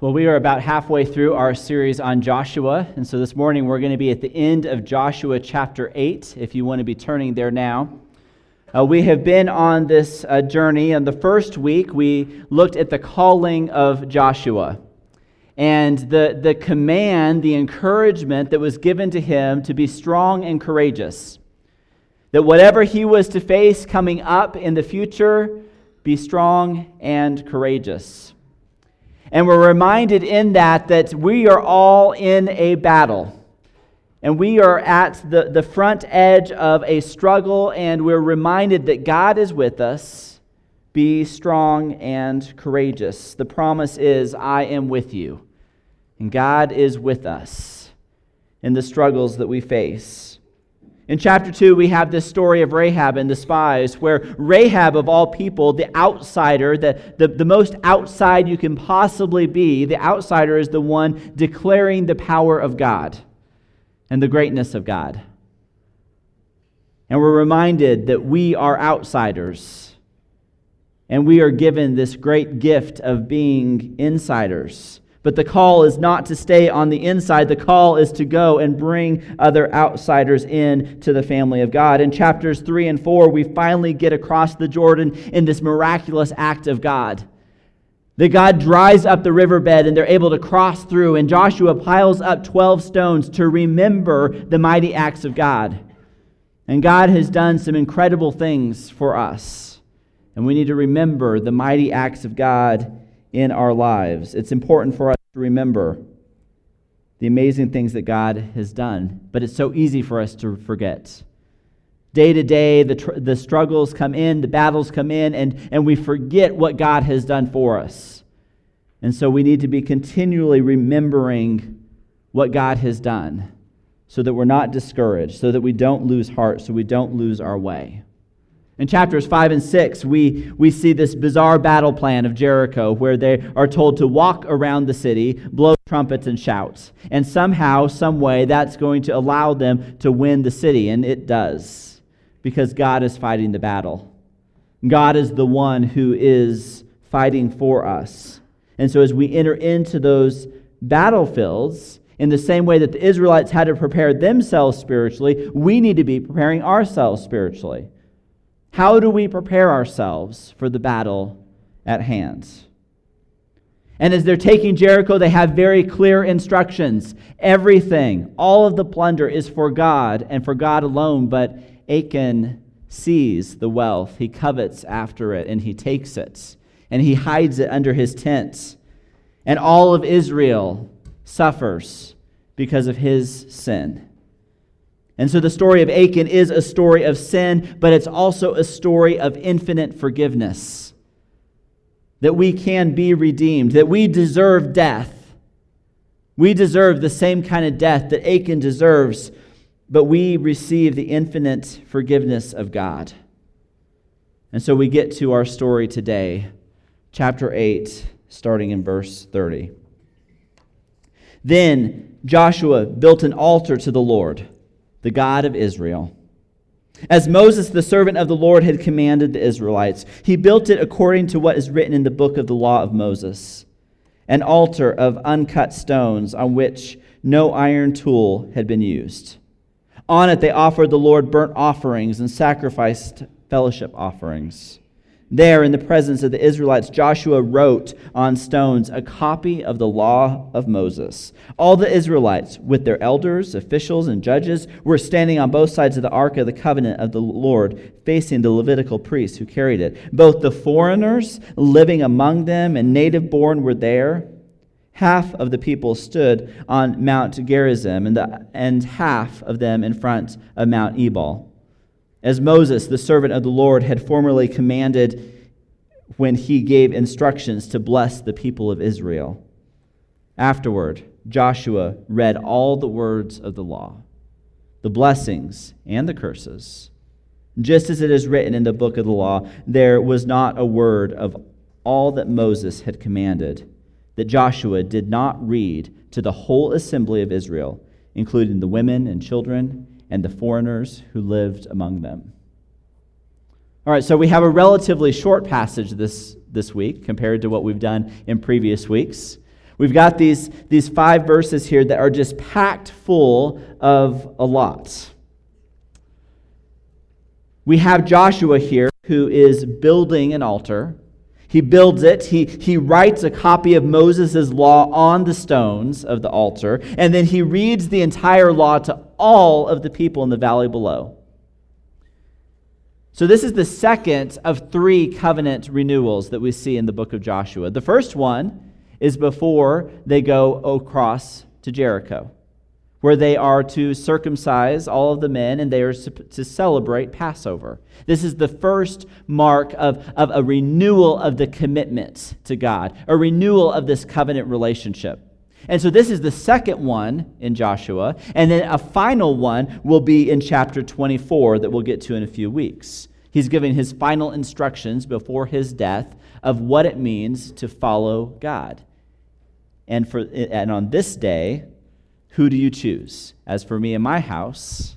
Well, we are about halfway through our series on Joshua, and so this morning we're going to be at the end of Joshua chapter 8, if you want to be turning there now. Uh, we have been on this uh, journey, and the first week we looked at the calling of Joshua and the, the command, the encouragement that was given to him to be strong and courageous. That whatever he was to face coming up in the future, be strong and courageous. And we're reminded in that that we are all in a battle. And we are at the, the front edge of a struggle, and we're reminded that God is with us. Be strong and courageous. The promise is, I am with you. And God is with us in the struggles that we face. In chapter 2, we have this story of Rahab and the spies, where Rahab, of all people, the outsider, the, the, the most outside you can possibly be, the outsider is the one declaring the power of God and the greatness of God. And we're reminded that we are outsiders. And we are given this great gift of being insiders. But the call is not to stay on the inside. The call is to go and bring other outsiders in to the family of God. In chapters 3 and 4, we finally get across the Jordan in this miraculous act of God. That God dries up the riverbed and they're able to cross through, and Joshua piles up 12 stones to remember the mighty acts of God. And God has done some incredible things for us. And we need to remember the mighty acts of God in our lives. It's important for us to remember the amazing things that God has done, but it's so easy for us to forget. Day to day, the, tr- the struggles come in, the battles come in, and, and we forget what God has done for us. And so we need to be continually remembering what God has done so that we're not discouraged, so that we don't lose heart, so we don't lose our way. In chapters 5 and 6, we, we see this bizarre battle plan of Jericho where they are told to walk around the city, blow trumpets, and shout. And somehow, some way, that's going to allow them to win the city. And it does, because God is fighting the battle. God is the one who is fighting for us. And so, as we enter into those battlefields, in the same way that the Israelites had to prepare themselves spiritually, we need to be preparing ourselves spiritually. How do we prepare ourselves for the battle at hand? And as they're taking Jericho, they have very clear instructions. Everything, all of the plunder is for God and for God alone, but Achan sees the wealth. He covets after it and he takes it and he hides it under his tent. And all of Israel suffers because of his sin. And so the story of Achan is a story of sin, but it's also a story of infinite forgiveness. That we can be redeemed, that we deserve death. We deserve the same kind of death that Achan deserves, but we receive the infinite forgiveness of God. And so we get to our story today, chapter 8, starting in verse 30. Then Joshua built an altar to the Lord the God of Israel. As Moses, the servant of the Lord, had commanded the Israelites, he built it according to what is written in the book of the law of Moses an altar of uncut stones on which no iron tool had been used. On it they offered the Lord burnt offerings and sacrificed fellowship offerings. There, in the presence of the Israelites, Joshua wrote on stones a copy of the law of Moses. All the Israelites, with their elders, officials, and judges, were standing on both sides of the ark of the covenant of the Lord, facing the Levitical priests who carried it. Both the foreigners living among them and native born were there. Half of the people stood on Mount Gerizim, and, the, and half of them in front of Mount Ebal as Moses, the servant of the Lord, had formerly commanded when he gave instructions to bless the people of Israel. Afterward, Joshua read all the words of the law, the blessings and the curses. Just as it is written in the book of the law, there was not a word of all that Moses had commanded that Joshua did not read to the whole assembly of Israel, including the women and children and the foreigners who lived among them. All right, so we have a relatively short passage this, this week compared to what we've done in previous weeks. We've got these, these five verses here that are just packed full of a lot. We have Joshua here who is building an altar. He builds it. He, he writes a copy of Moses' law on the stones of the altar, and then he reads the entire law to all of the people in the valley below. So, this is the second of three covenant renewals that we see in the book of Joshua. The first one is before they go across to Jericho, where they are to circumcise all of the men and they are to celebrate Passover. This is the first mark of, of a renewal of the commitment to God, a renewal of this covenant relationship. And so this is the second one in Joshua. And then a final one will be in chapter 24 that we'll get to in a few weeks. He's giving his final instructions before his death of what it means to follow God. And, for, and on this day, who do you choose? As for me and my house,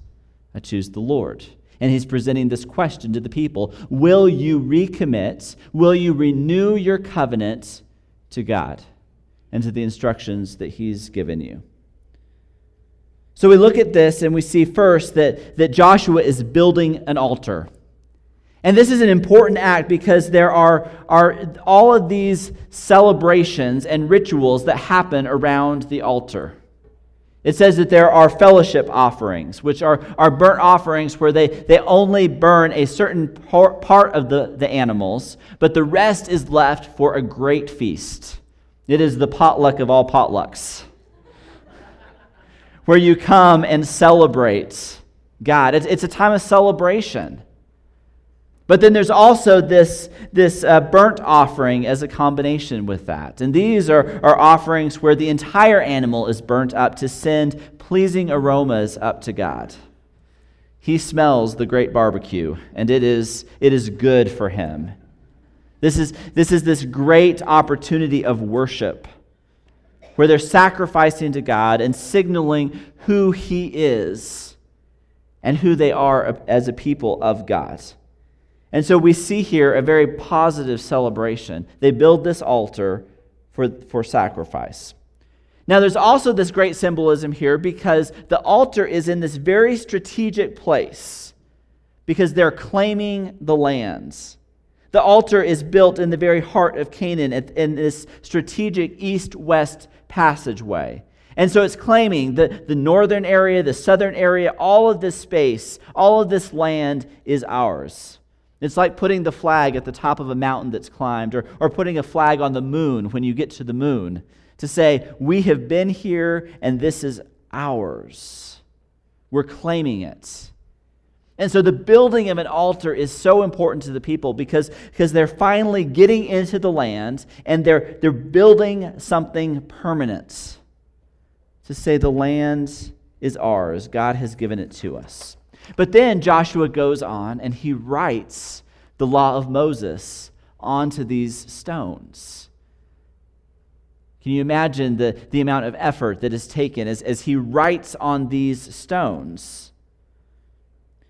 I choose the Lord. And he's presenting this question to the people Will you recommit? Will you renew your covenant to God? And to the instructions that He's given you. So we look at this and we see first that, that Joshua is building an altar. And this is an important act because there are, are all of these celebrations and rituals that happen around the altar. It says that there are fellowship offerings, which are, are burnt offerings where they, they only burn a certain part of the, the animals, but the rest is left for a great feast. It is the potluck of all potlucks, where you come and celebrate God. It's, it's a time of celebration. But then there's also this, this uh, burnt offering as a combination with that. And these are, are offerings where the entire animal is burnt up to send pleasing aromas up to God. He smells the great barbecue, and it is, it is good for him. This is, this is this great opportunity of worship where they're sacrificing to God and signaling who He is and who they are as a people of God. And so we see here a very positive celebration. They build this altar for, for sacrifice. Now, there's also this great symbolism here because the altar is in this very strategic place because they're claiming the lands. The altar is built in the very heart of Canaan in this strategic east west passageway. And so it's claiming that the northern area, the southern area, all of this space, all of this land is ours. It's like putting the flag at the top of a mountain that's climbed, or, or putting a flag on the moon when you get to the moon to say, We have been here and this is ours. We're claiming it. And so the building of an altar is so important to the people because, because they're finally getting into the land and they're, they're building something permanent to say the land is ours. God has given it to us. But then Joshua goes on and he writes the law of Moses onto these stones. Can you imagine the, the amount of effort that is taken as, as he writes on these stones?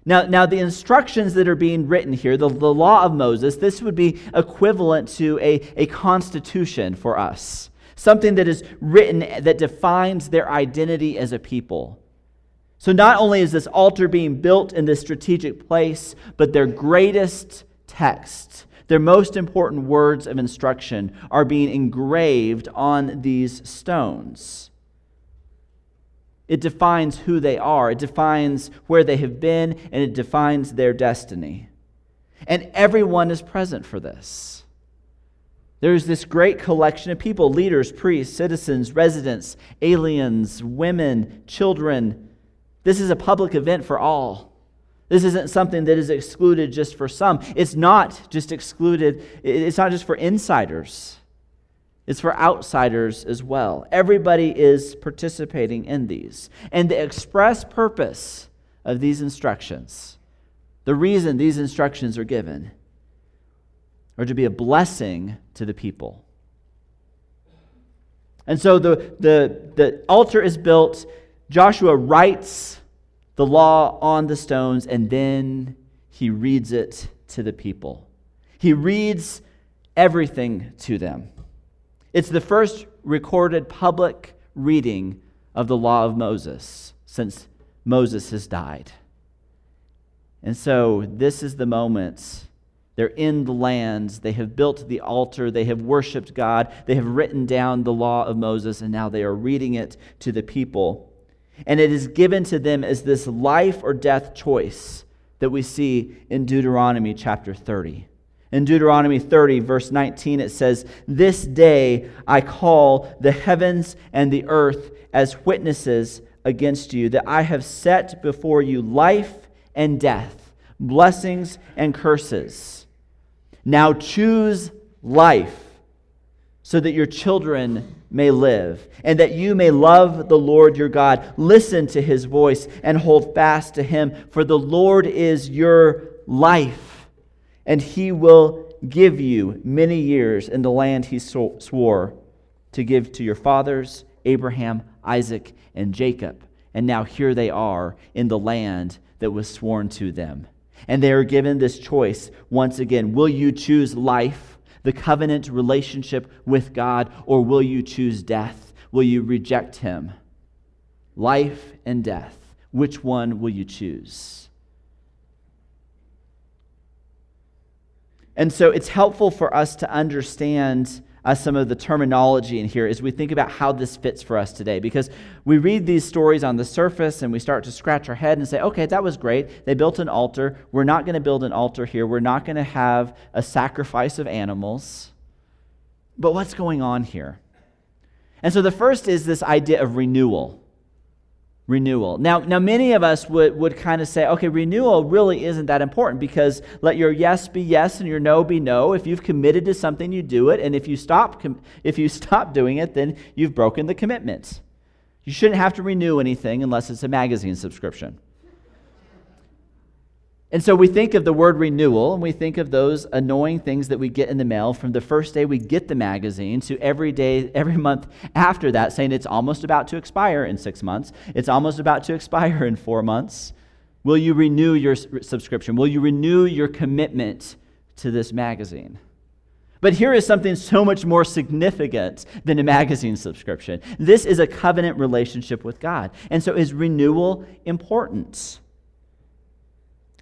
Now, now, the instructions that are being written here, the, the law of Moses, this would be equivalent to a, a constitution for us, something that is written that defines their identity as a people. So, not only is this altar being built in this strategic place, but their greatest text, their most important words of instruction, are being engraved on these stones. It defines who they are, it defines where they have been, and it defines their destiny. And everyone is present for this. There's this great collection of people leaders, priests, citizens, residents, aliens, women, children. This is a public event for all. This isn't something that is excluded just for some. It's not just excluded, it's not just for insiders. It's for outsiders as well. Everybody is participating in these. And the express purpose of these instructions, the reason these instructions are given, are to be a blessing to the people. And so the, the, the altar is built. Joshua writes the law on the stones, and then he reads it to the people. He reads everything to them. It's the first recorded public reading of the law of Moses since Moses has died. And so this is the moment. They're in the lands. They have built the altar. They have worshiped God. They have written down the law of Moses, and now they are reading it to the people. And it is given to them as this life or death choice that we see in Deuteronomy chapter 30. In Deuteronomy 30, verse 19, it says, This day I call the heavens and the earth as witnesses against you, that I have set before you life and death, blessings and curses. Now choose life so that your children may live, and that you may love the Lord your God. Listen to his voice and hold fast to him, for the Lord is your life, and he will give you many years in the land he swore to give to your fathers, Abraham, Isaac, and Jacob. And now here they are in the land that was sworn to them. And they are given this choice once again Will you choose life, the covenant relationship with God, or will you choose death? Will you reject Him? Life and death. Which one will you choose? And so it's helpful for us to understand uh, some of the terminology in here as we think about how this fits for us today. Because we read these stories on the surface and we start to scratch our head and say, okay, that was great. They built an altar. We're not going to build an altar here. We're not going to have a sacrifice of animals. But what's going on here? And so the first is this idea of renewal renewal. Now, now many of us would, would kind of say, okay, renewal really isn't that important because let your yes be yes and your no be no. If you've committed to something, you do it, and if you stop if you stop doing it, then you've broken the commitment. You shouldn't have to renew anything unless it's a magazine subscription. And so we think of the word renewal and we think of those annoying things that we get in the mail from the first day we get the magazine to every day, every month after that, saying it's almost about to expire in six months, it's almost about to expire in four months. Will you renew your subscription? Will you renew your commitment to this magazine? But here is something so much more significant than a magazine subscription. This is a covenant relationship with God. And so is renewal important?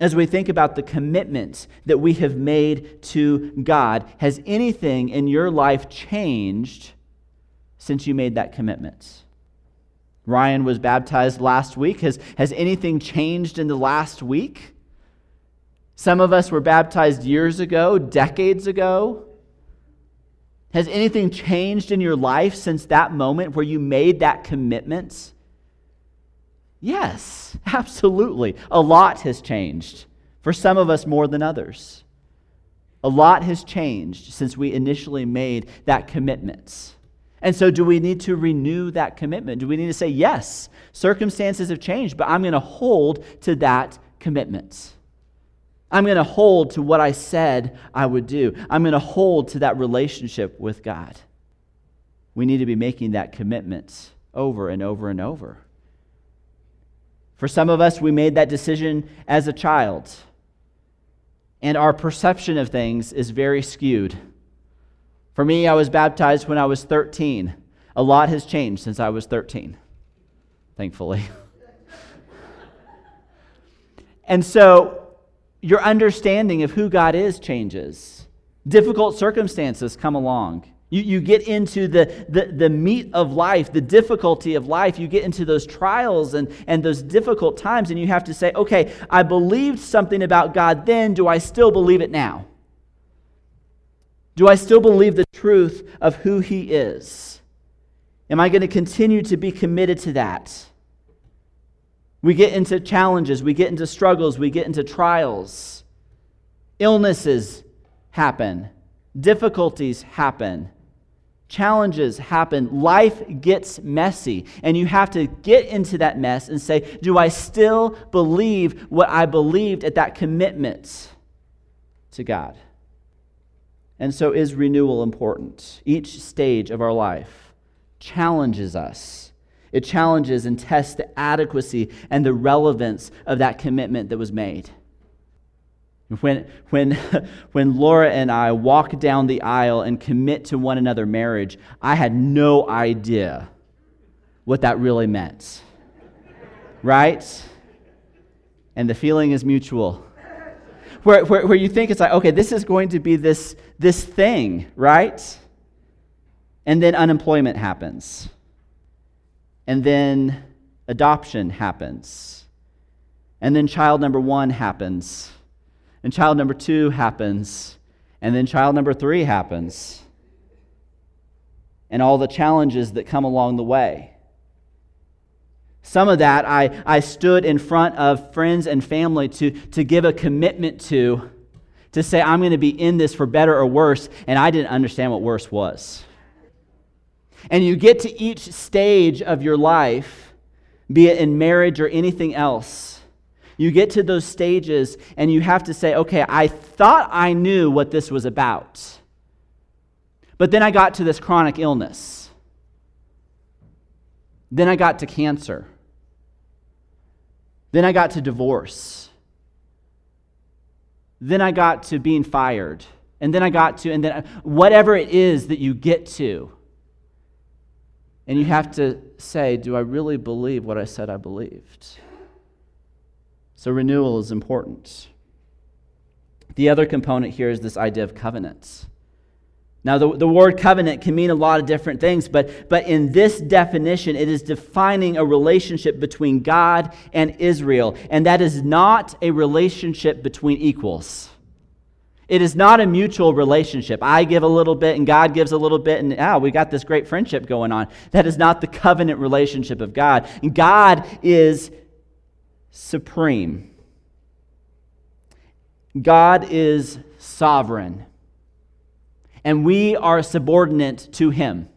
As we think about the commitments that we have made to God, has anything in your life changed since you made that commitment? Ryan was baptized last week. Has, has anything changed in the last week? Some of us were baptized years ago, decades ago. Has anything changed in your life since that moment where you made that commitment? Yes, absolutely. A lot has changed. For some of us, more than others. A lot has changed since we initially made that commitment. And so, do we need to renew that commitment? Do we need to say, yes, circumstances have changed, but I'm going to hold to that commitment? I'm going to hold to what I said I would do. I'm going to hold to that relationship with God. We need to be making that commitment over and over and over. For some of us, we made that decision as a child, and our perception of things is very skewed. For me, I was baptized when I was 13. A lot has changed since I was 13, thankfully. and so, your understanding of who God is changes. Difficult circumstances come along. You, you get into the, the, the meat of life, the difficulty of life. You get into those trials and, and those difficult times, and you have to say, okay, I believed something about God then. Do I still believe it now? Do I still believe the truth of who He is? Am I going to continue to be committed to that? We get into challenges, we get into struggles, we get into trials. Illnesses happen, difficulties happen challenges happen, life gets messy, and you have to get into that mess and say, Do I still believe what I believed at that commitment to God? And so, is renewal important? Each stage of our life challenges us. It challenges and tests the adequacy and the relevance of that commitment that was made. When, when, when Laura and I walk down the aisle and commit to one another marriage, I had no idea what that really meant. Right? And the feeling is mutual. Where, where, where you think it's like, okay, this is going to be this, this thing, right? And then unemployment happens. And then adoption happens. And then child number one happens. And child number two happens. And then child number three happens. And all the challenges that come along the way. Some of that I, I stood in front of friends and family to, to give a commitment to, to say, I'm going to be in this for better or worse, and I didn't understand what worse was. And you get to each stage of your life, be it in marriage or anything else, you get to those stages and you have to say, okay, I thought I knew what this was about. But then I got to this chronic illness. Then I got to cancer. Then I got to divorce. Then I got to being fired. And then I got to, and then whatever it is that you get to. And you have to say, Do I really believe what I said I believed? So renewal is important. The other component here is this idea of covenants. Now, the, the word covenant can mean a lot of different things, but, but in this definition, it is defining a relationship between God and Israel. And that is not a relationship between equals. It is not a mutual relationship. I give a little bit and God gives a little bit, and ah, we got this great friendship going on. That is not the covenant relationship of God. God is supreme, God is sovereign and we are subordinate to him.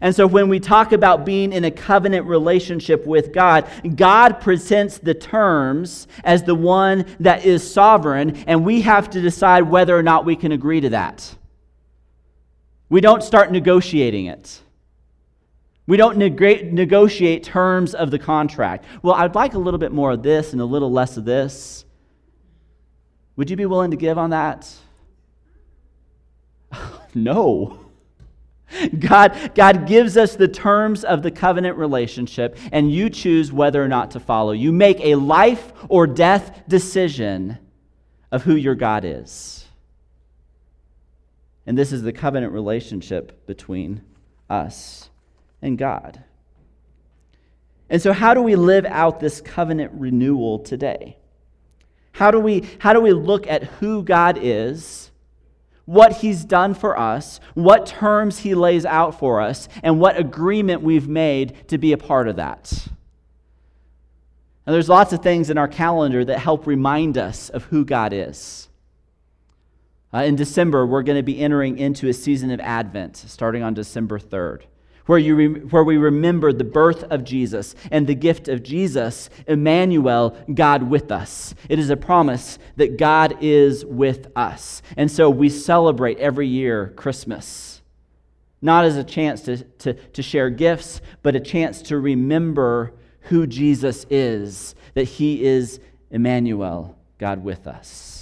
And so, when we talk about being in a covenant relationship with God, God presents the terms as the one that is sovereign, and we have to decide whether or not we can agree to that. We don't start negotiating it. We don't neg- negotiate terms of the contract. Well, I'd like a little bit more of this and a little less of this. Would you be willing to give on that? no. God, God gives us the terms of the covenant relationship, and you choose whether or not to follow. You make a life or death decision of who your God is. And this is the covenant relationship between us and God. And so, how do we live out this covenant renewal today? How do we, how do we look at who God is? what he's done for us, what terms he lays out for us, and what agreement we've made to be a part of that. And there's lots of things in our calendar that help remind us of who God is. Uh, in December, we're going to be entering into a season of Advent starting on December 3rd where, you re- where we remember the birth of Jesus and the gift of Jesus, Emmanuel, God with us. It is a promise that God is with us. And so we celebrate every year Christmas, not as a chance to, to, to share gifts, but a chance to remember who Jesus is, that he is Emmanuel, God with us.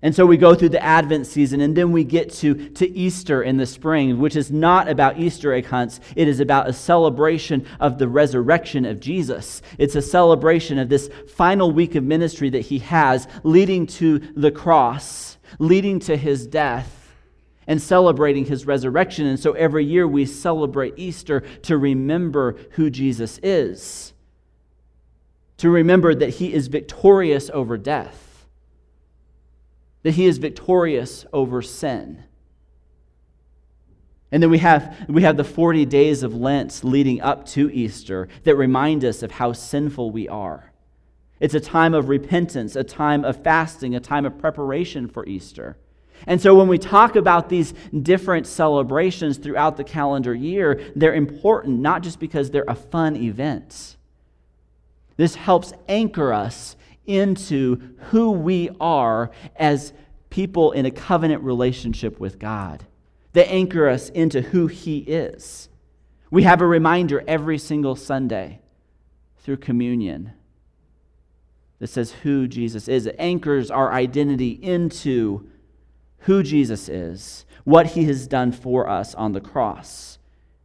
And so we go through the Advent season, and then we get to, to Easter in the spring, which is not about Easter egg hunts. It is about a celebration of the resurrection of Jesus. It's a celebration of this final week of ministry that he has, leading to the cross, leading to his death, and celebrating his resurrection. And so every year we celebrate Easter to remember who Jesus is, to remember that he is victorious over death that he is victorious over sin. And then we have, we have the 40 days of Lent leading up to Easter that remind us of how sinful we are. It's a time of repentance, a time of fasting, a time of preparation for Easter. And so when we talk about these different celebrations throughout the calendar year, they're important not just because they're a fun event. This helps anchor us into who we are as people in a covenant relationship with God. They anchor us into who He is. We have a reminder every single Sunday through communion that says who Jesus is. It anchors our identity into who Jesus is, what he has done for us on the cross,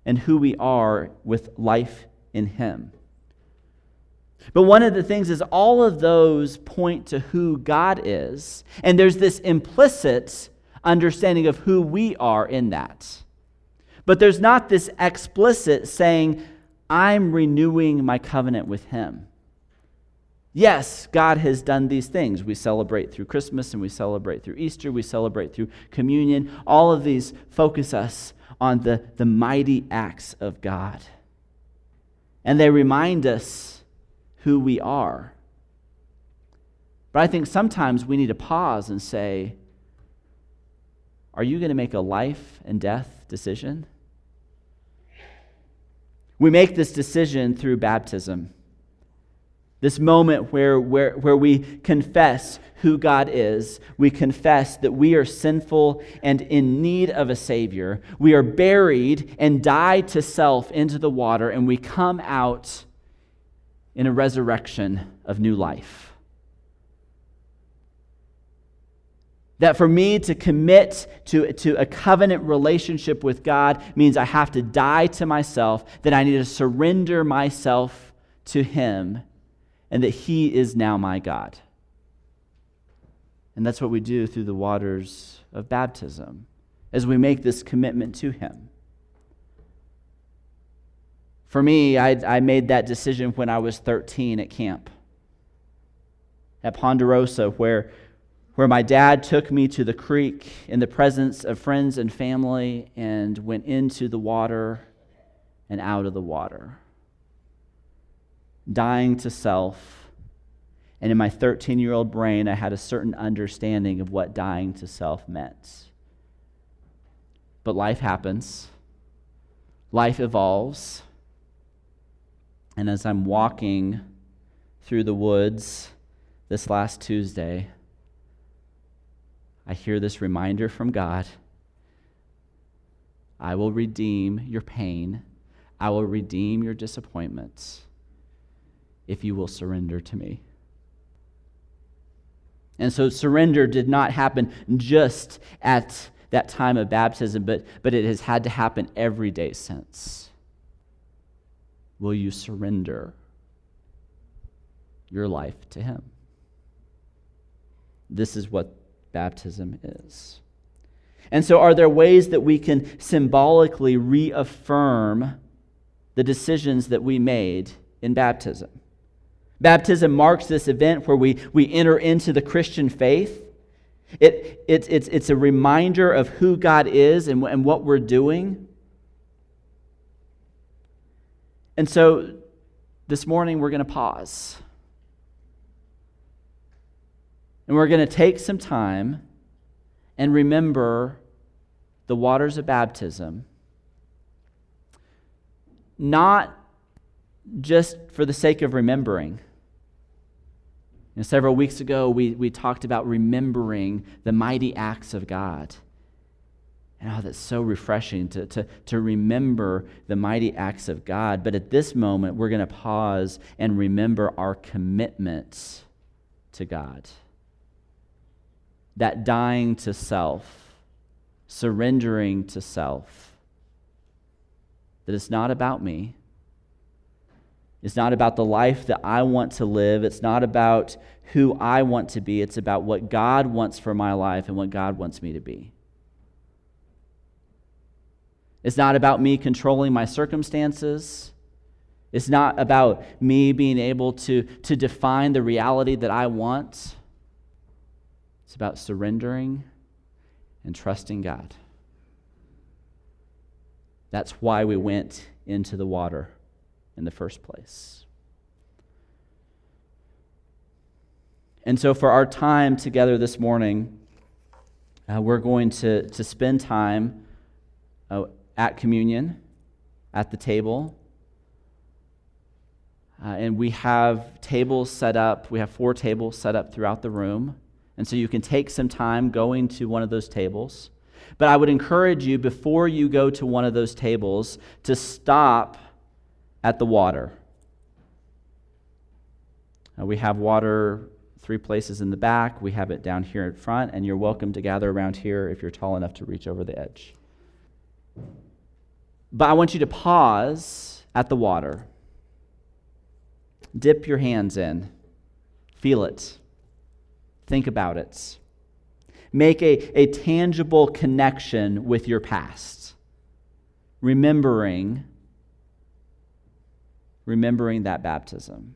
and who we are with life in him. But one of the things is all of those point to who God is, and there's this implicit understanding of who we are in that. But there's not this explicit saying, I'm renewing my covenant with him. Yes, God has done these things. We celebrate through Christmas and we celebrate through Easter, we celebrate through communion. All of these focus us on the, the mighty acts of God. And they remind us who we are. But I think sometimes we need to pause and say, Are you going to make a life and death decision? We make this decision through baptism. This moment where, where, where we confess who God is. We confess that we are sinful and in need of a Savior. We are buried and die to self into the water, and we come out in a resurrection of new life. That for me to commit to, to a covenant relationship with God means I have to die to myself, that I need to surrender myself to Him, and that He is now my God. And that's what we do through the waters of baptism as we make this commitment to Him. For me, I, I made that decision when I was 13 at camp at Ponderosa, where where my dad took me to the creek in the presence of friends and family and went into the water and out of the water, dying to self. And in my 13 year old brain, I had a certain understanding of what dying to self meant. But life happens, life evolves. And as I'm walking through the woods this last Tuesday, I hear this reminder from God I will redeem your pain, I will redeem your disappointments if you will surrender to me. And so surrender did not happen just at that time of baptism, but, but it has had to happen every day since. Will you surrender your life to Him? This is what baptism is. And so, are there ways that we can symbolically reaffirm the decisions that we made in baptism? Baptism marks this event where we, we enter into the Christian faith. It, it, it's, it's a reminder of who God is and, and what we're doing. And so, this morning we're going to pause. And we're going to take some time and remember the waters of baptism, not just for the sake of remembering. You know, several weeks ago, we, we talked about remembering the mighty acts of God. And oh, that's so refreshing to, to, to remember the mighty acts of God. But at this moment, we're going to pause and remember our commitment to God that dying to self, surrendering to self, that it's not about me. It's not about the life that I want to live. It's not about who I want to be. It's about what God wants for my life and what God wants me to be. It's not about me controlling my circumstances. It's not about me being able to, to define the reality that I want. It's about surrendering and trusting God. That's why we went into the water in the first place. And so, for our time together this morning, uh, we're going to, to spend time uh, at communion, at the table. Uh, and we have tables set up, we have four tables set up throughout the room. And so you can take some time going to one of those tables. But I would encourage you, before you go to one of those tables, to stop at the water. Uh, we have water three places in the back, we have it down here in front, and you're welcome to gather around here if you're tall enough to reach over the edge. But I want you to pause at the water. Dip your hands in. Feel it. Think about it. Make a, a tangible connection with your past. Remembering, remembering that baptism.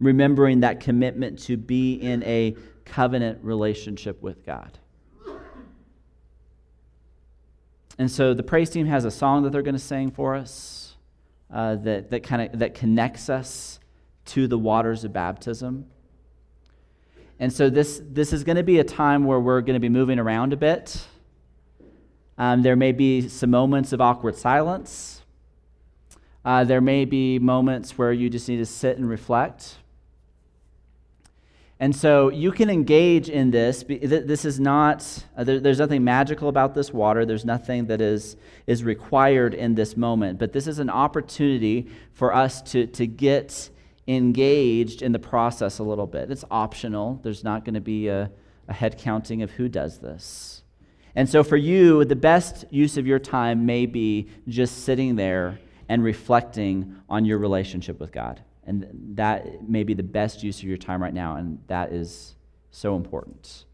Remembering that commitment to be in a covenant relationship with God. And so the praise team has a song that they're going to sing for us uh, that, that kind of that connects us to the waters of baptism. And so this, this is going to be a time where we're going to be moving around a bit. Um, there may be some moments of awkward silence. Uh, there may be moments where you just need to sit and reflect. And so you can engage in this. This is not, uh, there's nothing magical about this water. There's nothing that is, is required in this moment. But this is an opportunity for us to, to get engaged in the process a little bit. It's optional, there's not going to be a, a head counting of who does this. And so for you, the best use of your time may be just sitting there and reflecting on your relationship with God. And that may be the best use of your time right now, and that is so important.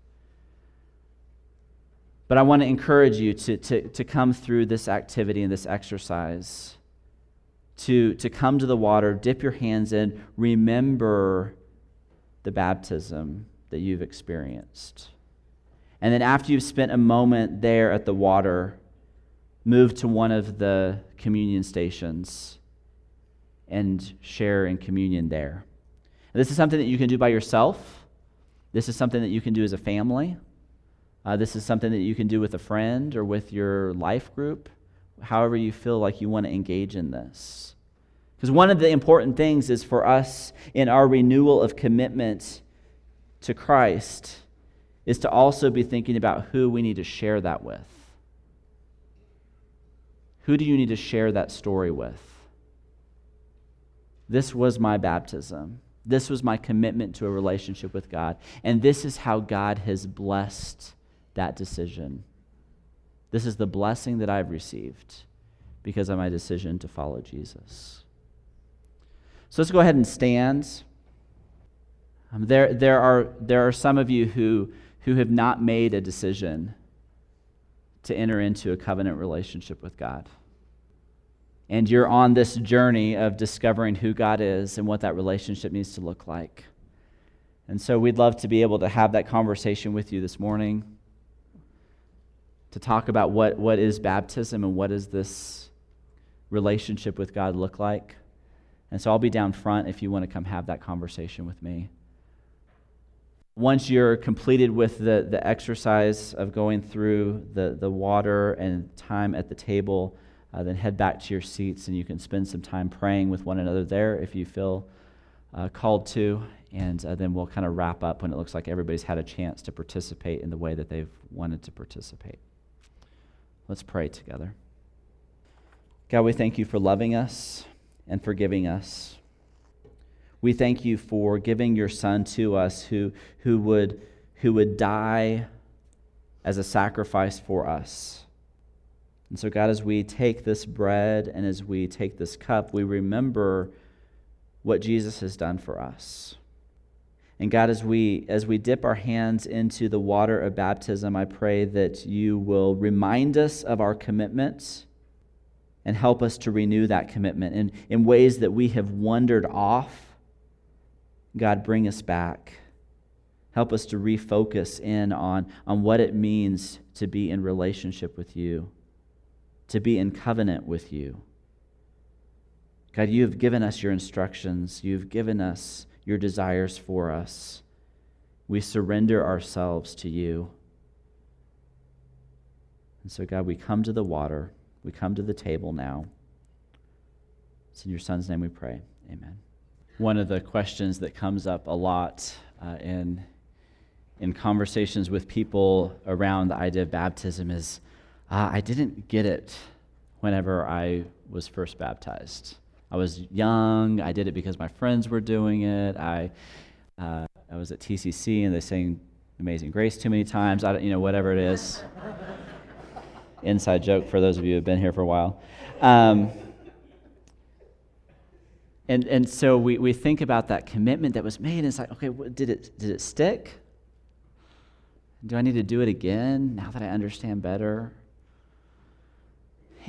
But I want to encourage you to, to, to come through this activity and this exercise, to, to come to the water, dip your hands in, remember the baptism that you've experienced. And then after you've spent a moment there at the water, move to one of the communion stations and share in communion there. And this is something that you can do by yourself. This is something that you can do as a family. Uh, this is something that you can do with a friend or with your life group, however you feel like you want to engage in this. Because one of the important things is for us in our renewal of commitment to Christ is to also be thinking about who we need to share that with. Who do you need to share that story with? This was my baptism. This was my commitment to a relationship with God. And this is how God has blessed that decision. This is the blessing that I've received because of my decision to follow Jesus. So let's go ahead and stand. Um, there, there, are, there are some of you who, who have not made a decision to enter into a covenant relationship with God and you're on this journey of discovering who God is and what that relationship needs to look like. And so we'd love to be able to have that conversation with you this morning to talk about what, what is baptism and what does this relationship with God look like. And so I'll be down front if you want to come have that conversation with me. Once you're completed with the, the exercise of going through the, the water and time at the table, uh, then head back to your seats and you can spend some time praying with one another there if you feel uh, called to. And uh, then we'll kind of wrap up when it looks like everybody's had a chance to participate in the way that they've wanted to participate. Let's pray together. God, we thank you for loving us and forgiving us. We thank you for giving your son to us who, who, would, who would die as a sacrifice for us and so, God, as we take this bread and as we take this cup, we remember what Jesus has done for us. And God, as we, as we dip our hands into the water of baptism, I pray that you will remind us of our commitments and help us to renew that commitment. And in ways that we have wandered off, God, bring us back. Help us to refocus in on, on what it means to be in relationship with you to be in covenant with you. God, you have given us your instructions, you've given us your desires for us. We surrender ourselves to you. And so, God, we come to the water, we come to the table now. It's in your Son's name we pray. Amen. One of the questions that comes up a lot uh, in, in conversations with people around the idea of baptism is uh, I didn't get it whenever I was first baptized. I was young. I did it because my friends were doing it. I, uh, I was at TCC and they sang Amazing Grace too many times. I don't, you know, whatever it is. Inside joke for those of you who have been here for a while. Um, and, and so we, we think about that commitment that was made, and it's like, okay, did it, did it stick? Do I need to do it again now that I understand better?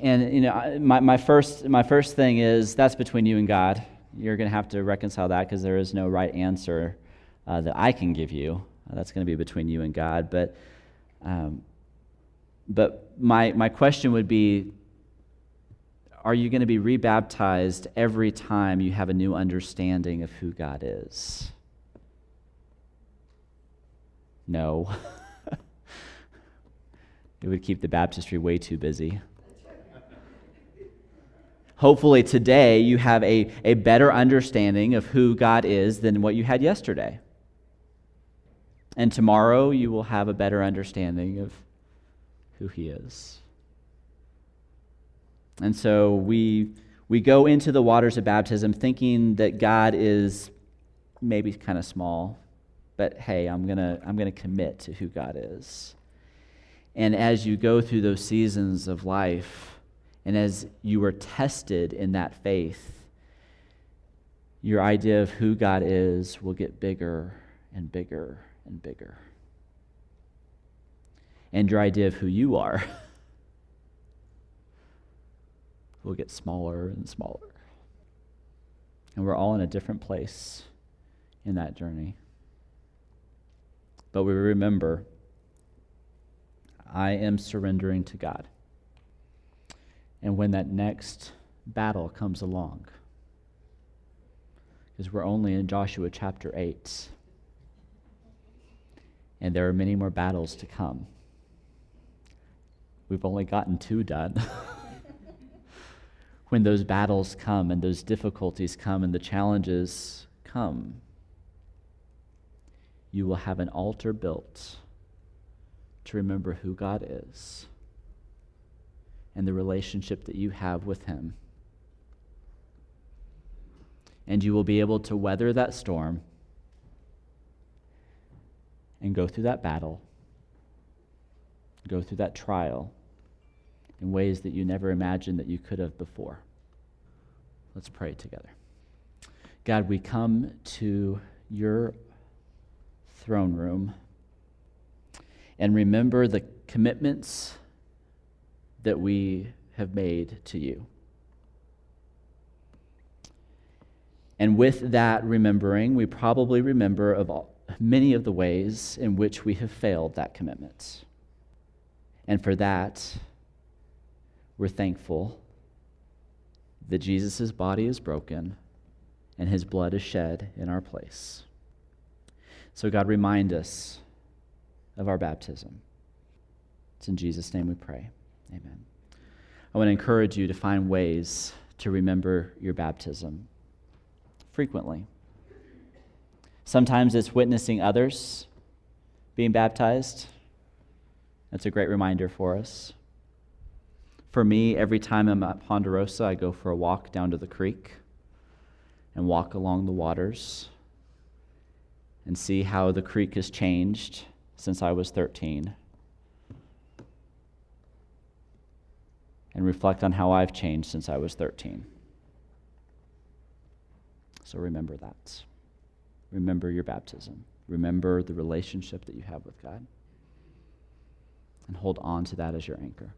And you know, my, my, first, my first thing is that's between you and God. You're going to have to reconcile that because there is no right answer uh, that I can give you. Uh, that's going to be between you and God. But, um, but my, my question would be are you going to be rebaptized every time you have a new understanding of who God is? No. it would keep the baptistry way too busy. Hopefully, today you have a, a better understanding of who God is than what you had yesterday. And tomorrow you will have a better understanding of who He is. And so we, we go into the waters of baptism thinking that God is maybe kind of small, but hey, I'm going to I'm going to commit to who God is. And as you go through those seasons of life, and as you are tested in that faith, your idea of who God is will get bigger and bigger and bigger. And your idea of who you are will get smaller and smaller. And we're all in a different place in that journey. But we remember I am surrendering to God and when that next battle comes along. Because we're only in Joshua chapter 8. And there are many more battles to come. We've only gotten two done. when those battles come and those difficulties come and the challenges come, you will have an altar built to remember who God is and the relationship that you have with Him. And you will be able to weather that storm and go through that battle, go through that trial in ways that you never imagined that you could have before. Let's pray together. God, we come to your throne room and remember the commitments that we have made to you. And with that remembering, we probably remember of all, many of the ways in which we have failed that commitment. And for that, we're thankful that Jesus' body is broken and his blood is shed in our place. So, God, remind us of our baptism. It's in Jesus' name we pray. Amen. I want to encourage you to find ways to remember your baptism frequently. Sometimes it's witnessing others being baptized. That's a great reminder for us. For me, every time I'm at Ponderosa, I go for a walk down to the creek and walk along the waters and see how the creek has changed since I was 13. And reflect on how I've changed since I was 13. So remember that. Remember your baptism. Remember the relationship that you have with God. And hold on to that as your anchor.